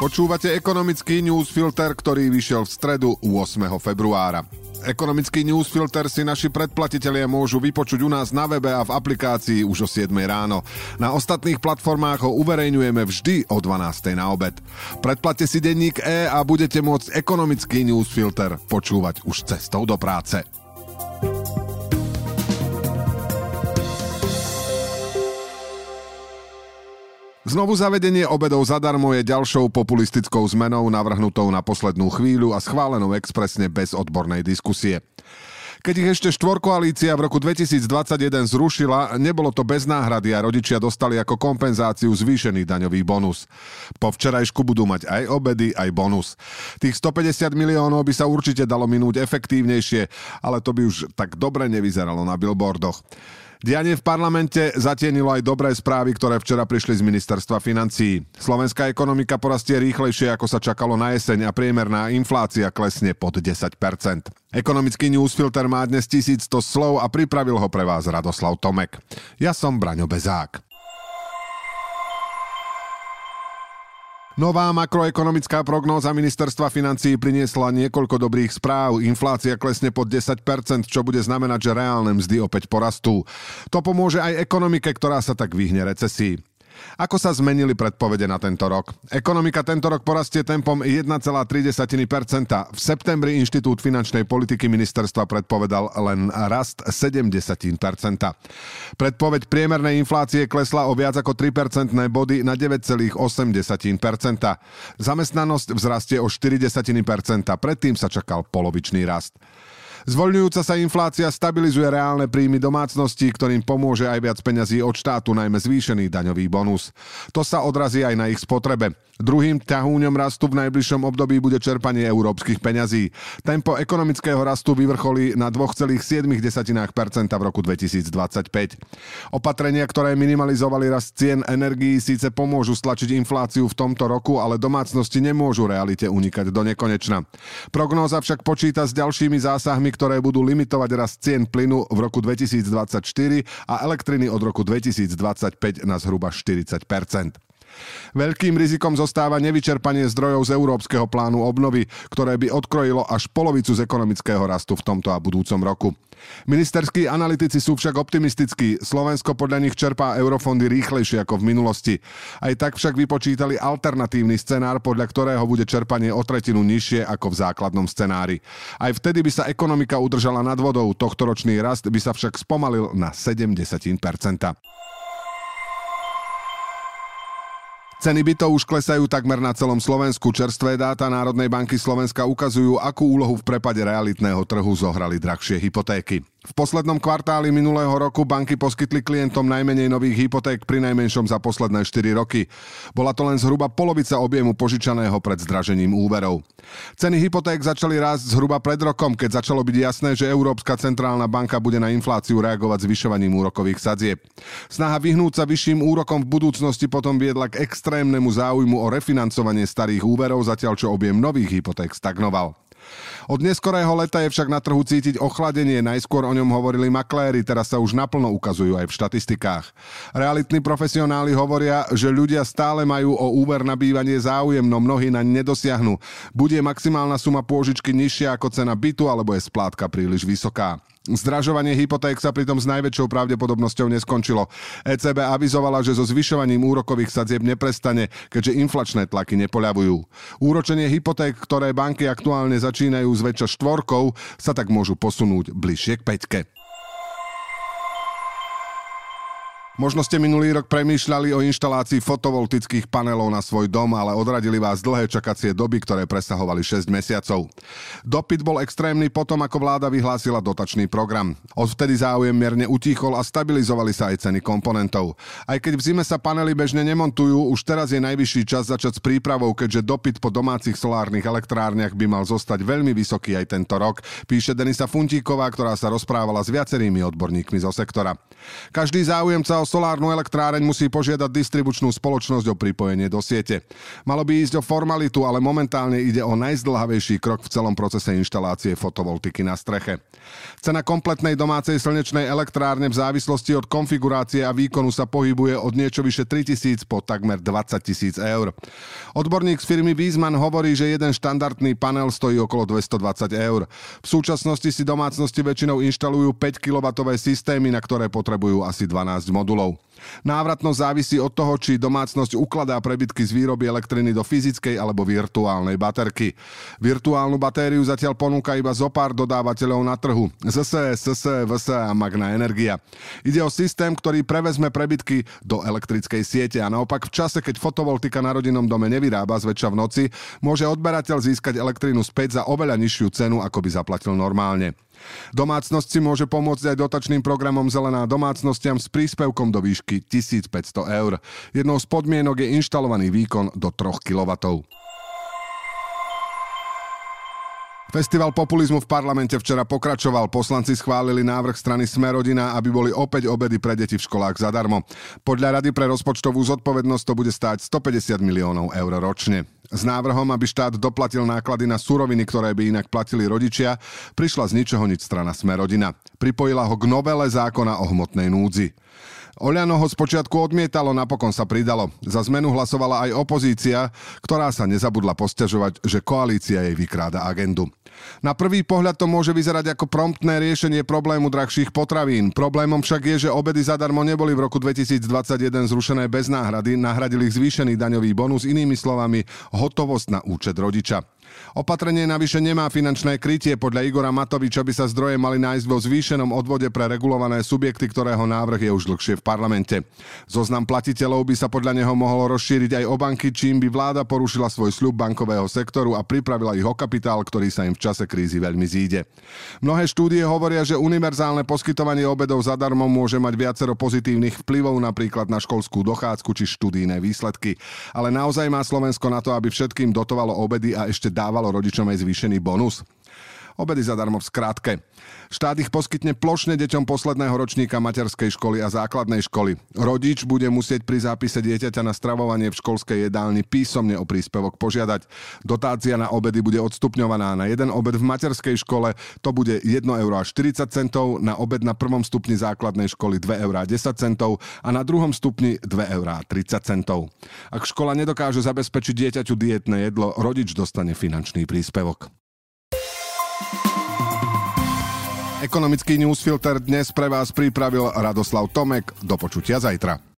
Počúvate ekonomický newsfilter, ktorý vyšiel v stredu 8. februára. Ekonomický newsfilter si naši predplatitelia môžu vypočuť u nás na webe a v aplikácii už o 7 ráno. Na ostatných platformách ho uverejňujeme vždy o 12 na obed. Predplate si denník E a budete môcť ekonomický newsfilter počúvať už cestou do práce. Znovu zavedenie obedov zadarmo je ďalšou populistickou zmenou navrhnutou na poslednú chvíľu a schválenou expresne bez odbornej diskusie. Keď ich ešte štvorkoalícia v roku 2021 zrušila, nebolo to bez náhrady a rodičia dostali ako kompenzáciu zvýšený daňový bonus. Po včerajšku budú mať aj obedy, aj bonus. Tých 150 miliónov by sa určite dalo minúť efektívnejšie, ale to by už tak dobre nevyzeralo na billboardoch. Dianie v parlamente zatienilo aj dobré správy, ktoré včera prišli z ministerstva financií. Slovenská ekonomika porastie rýchlejšie, ako sa čakalo na jeseň a priemerná inflácia klesne pod 10%. Ekonomický newsfilter má dnes 1100 slov a pripravil ho pre vás Radoslav Tomek. Ja som Braňo Bezák. Nová makroekonomická prognóza ministerstva financí priniesla niekoľko dobrých správ. Inflácia klesne pod 10%, čo bude znamenať, že reálne mzdy opäť porastú. To pomôže aj ekonomike, ktorá sa tak vyhne recesii. Ako sa zmenili predpovede na tento rok? Ekonomika tento rok porastie tempom 1,3%. V septembri Inštitút finančnej politiky ministerstva predpovedal len rast 0,7%. Predpoveď priemernej inflácie klesla o viac ako 3% body na 9,8%. Zamestnanosť vzrastie o 4%, predtým sa čakal polovičný rast. Zvoľňujúca sa inflácia stabilizuje reálne príjmy domácností, ktorým pomôže aj viac peňazí od štátu, najmä zvýšený daňový bonus. To sa odrazí aj na ich spotrebe. Druhým ťahúňom rastu v najbližšom období bude čerpanie európskych peňazí. Tempo ekonomického rastu vyvrcholí na 2,7% v roku 2025. Opatrenia, ktoré minimalizovali rast cien energií, síce pomôžu stlačiť infláciu v tomto roku, ale domácnosti nemôžu realite unikať do nekonečna. Prognóza však počíta s ďalšími zásahmi, ktoré budú limitovať rast cien plynu v roku 2024 a elektriny od roku 2025 na zhruba 40 Veľkým rizikom zostáva nevyčerpanie zdrojov z Európskeho plánu obnovy, ktoré by odkrojilo až polovicu z ekonomického rastu v tomto a budúcom roku. Ministerskí analytici sú však optimistickí. Slovensko podľa nich čerpá eurofondy rýchlejšie ako v minulosti. Aj tak však vypočítali alternatívny scenár, podľa ktorého bude čerpanie o tretinu nižšie ako v základnom scenári. Aj vtedy by sa ekonomika udržala nad vodou, tohtoročný rast by sa však spomalil na 70%. Ceny bytov už klesajú takmer na celom Slovensku. Čerstvé dáta Národnej banky Slovenska ukazujú, akú úlohu v prepade realitného trhu zohrali drahšie hypotéky. V poslednom kvartáli minulého roku banky poskytli klientom najmenej nových hypoték pri najmenšom za posledné 4 roky. Bola to len zhruba polovica objemu požičaného pred zdražením úverov. Ceny hypoték začali rásť zhruba pred rokom, keď začalo byť jasné, že Európska centrálna banka bude na infláciu reagovať zvyšovaním úrokových sadzieb. Snaha vyhnúť sa vyšším úrokom v budúcnosti potom viedla k extrémnemu záujmu o refinancovanie starých úverov, zatiaľ čo objem nových hypoték stagnoval. Od neskorého leta je však na trhu cítiť ochladenie, najskôr o ňom hovorili makléri, teraz sa už naplno ukazujú aj v štatistikách. Realitní profesionáli hovoria, že ľudia stále majú o úver na bývanie záujem, no mnohí na nedosiahnu. Bude maximálna suma pôžičky nižšia ako cena bytu alebo je splátka príliš vysoká. Zdražovanie hypoték sa pritom s najväčšou pravdepodobnosťou neskončilo. ECB avizovala, že so zvyšovaním úrokových sadzieb neprestane, keďže inflačné tlaky nepoľavujú. Úročenie hypoték, ktoré banky aktuálne začínajú zväčša štvorkou, sa tak môžu posunúť bližšie k peťke. Možno ste minulý rok premýšľali o inštalácii fotovoltických panelov na svoj dom, ale odradili vás dlhé čakacie doby, ktoré presahovali 6 mesiacov. Dopyt bol extrémny potom, ako vláda vyhlásila dotačný program. Odvtedy záujem mierne utíchol a stabilizovali sa aj ceny komponentov. Aj keď v zime sa panely bežne nemontujú, už teraz je najvyšší čas začať s prípravou, keďže dopyt po domácich solárnych elektrárniach by mal zostať veľmi vysoký aj tento rok, píše Denisa Funtíková, ktorá sa rozprávala s viacerými odborníkmi zo sektora. Každý záujemca o solárnu elektráreň musí požiadať distribučnú spoločnosť o pripojenie do siete. Malo by ísť o formalitu, ale momentálne ide o najzdlhavejší krok v celom procese inštalácie fotovoltiky na streche. Cena kompletnej domácej slnečnej elektrárne v závislosti od konfigurácie a výkonu sa pohybuje od niečo vyše 3000 po takmer 20 tisíc eur. Odborník z firmy Wiesmann hovorí, že jeden štandardný panel stojí okolo 220 eur. V súčasnosti si domácnosti väčšinou inštalujú 5 kW systémy, na ktoré potrebujú asi 12 modulov. Návratnosť závisí od toho, či domácnosť ukladá prebytky z výroby elektriny do fyzickej alebo virtuálnej baterky. Virtuálnu batériu zatiaľ ponúka iba zo pár dodávateľov na trhu. ZSE, SSE, VSE a Magna Energia. Ide o systém, ktorý prevezme prebytky do elektrickej siete a naopak v čase, keď fotovoltika na rodinnom dome nevyrába zväčša v noci, môže odberateľ získať elektrínu späť za oveľa nižšiu cenu, ako by zaplatil normálne. Domácnosť si môže pomôcť aj dotačným programom Zelená domácnostiam s príspevkom do výšky 1500 eur. Jednou z podmienok je inštalovaný výkon do 3 kW. Festival populizmu v parlamente včera pokračoval. Poslanci schválili návrh strany Smerodina, aby boli opäť obedy pre deti v školách zadarmo. Podľa Rady pre rozpočtovú zodpovednosť to bude stáť 150 miliónov eur ročne. S návrhom, aby štát doplatil náklady na suroviny, ktoré by inak platili rodičia, prišla z ničoho nič strana Smerodina. Pripojila ho k novele zákona o hmotnej núdzi. Oľano ho spočiatku odmietalo, napokon sa pridalo. Za zmenu hlasovala aj opozícia, ktorá sa nezabudla posťažovať, že koalícia jej vykráda agendu. Na prvý pohľad to môže vyzerať ako promptné riešenie problému drahších potravín. Problémom však je, že obedy zadarmo neboli v roku 2021 zrušené bez náhrady, nahradili ich zvýšený daňový bonus, inými slovami hotovosť na účet rodiča. Opatrenie navyše nemá finančné krytie. Podľa Igora Matoviča by sa zdroje mali nájsť vo zvýšenom odvode pre regulované subjekty, ktorého návrh je už dlhšie v parlamente. Zoznam platiteľov by sa podľa neho mohol rozšíriť aj o banky, čím by vláda porušila svoj sľub bankového sektoru a pripravila ich o kapitál, ktorý sa im v čase krízy veľmi zíde. Mnohé štúdie hovoria, že univerzálne poskytovanie obedov zadarmo môže mať viacero pozitívnych vplyvov napríklad na školskú dochádzku či študijné výsledky. Ale naozaj má Slovensko na to, aby všetkým dotovalo obedy a ešte dávalo rodičom aj zvýšený bonus? Obedy zadarmo v skratke. Štát ich poskytne plošne deťom posledného ročníka materskej školy a základnej školy. Rodič bude musieť pri zápise dieťaťa na stravovanie v školskej jedálni písomne o príspevok požiadať. Dotácia na obedy bude odstupňovaná. Na jeden obed v materskej škole to bude 1 euro a 40 centov, na obed na prvom stupni základnej školy 2 eurá 10 centov a na druhom stupni 2 eurá 30 centov. Ak škola nedokáže zabezpečiť dieťaťu dietné jedlo, rodič dostane finančný príspevok. Ekonomický newsfilter dnes pre vás pripravil Radoslav Tomek. Do počutia zajtra.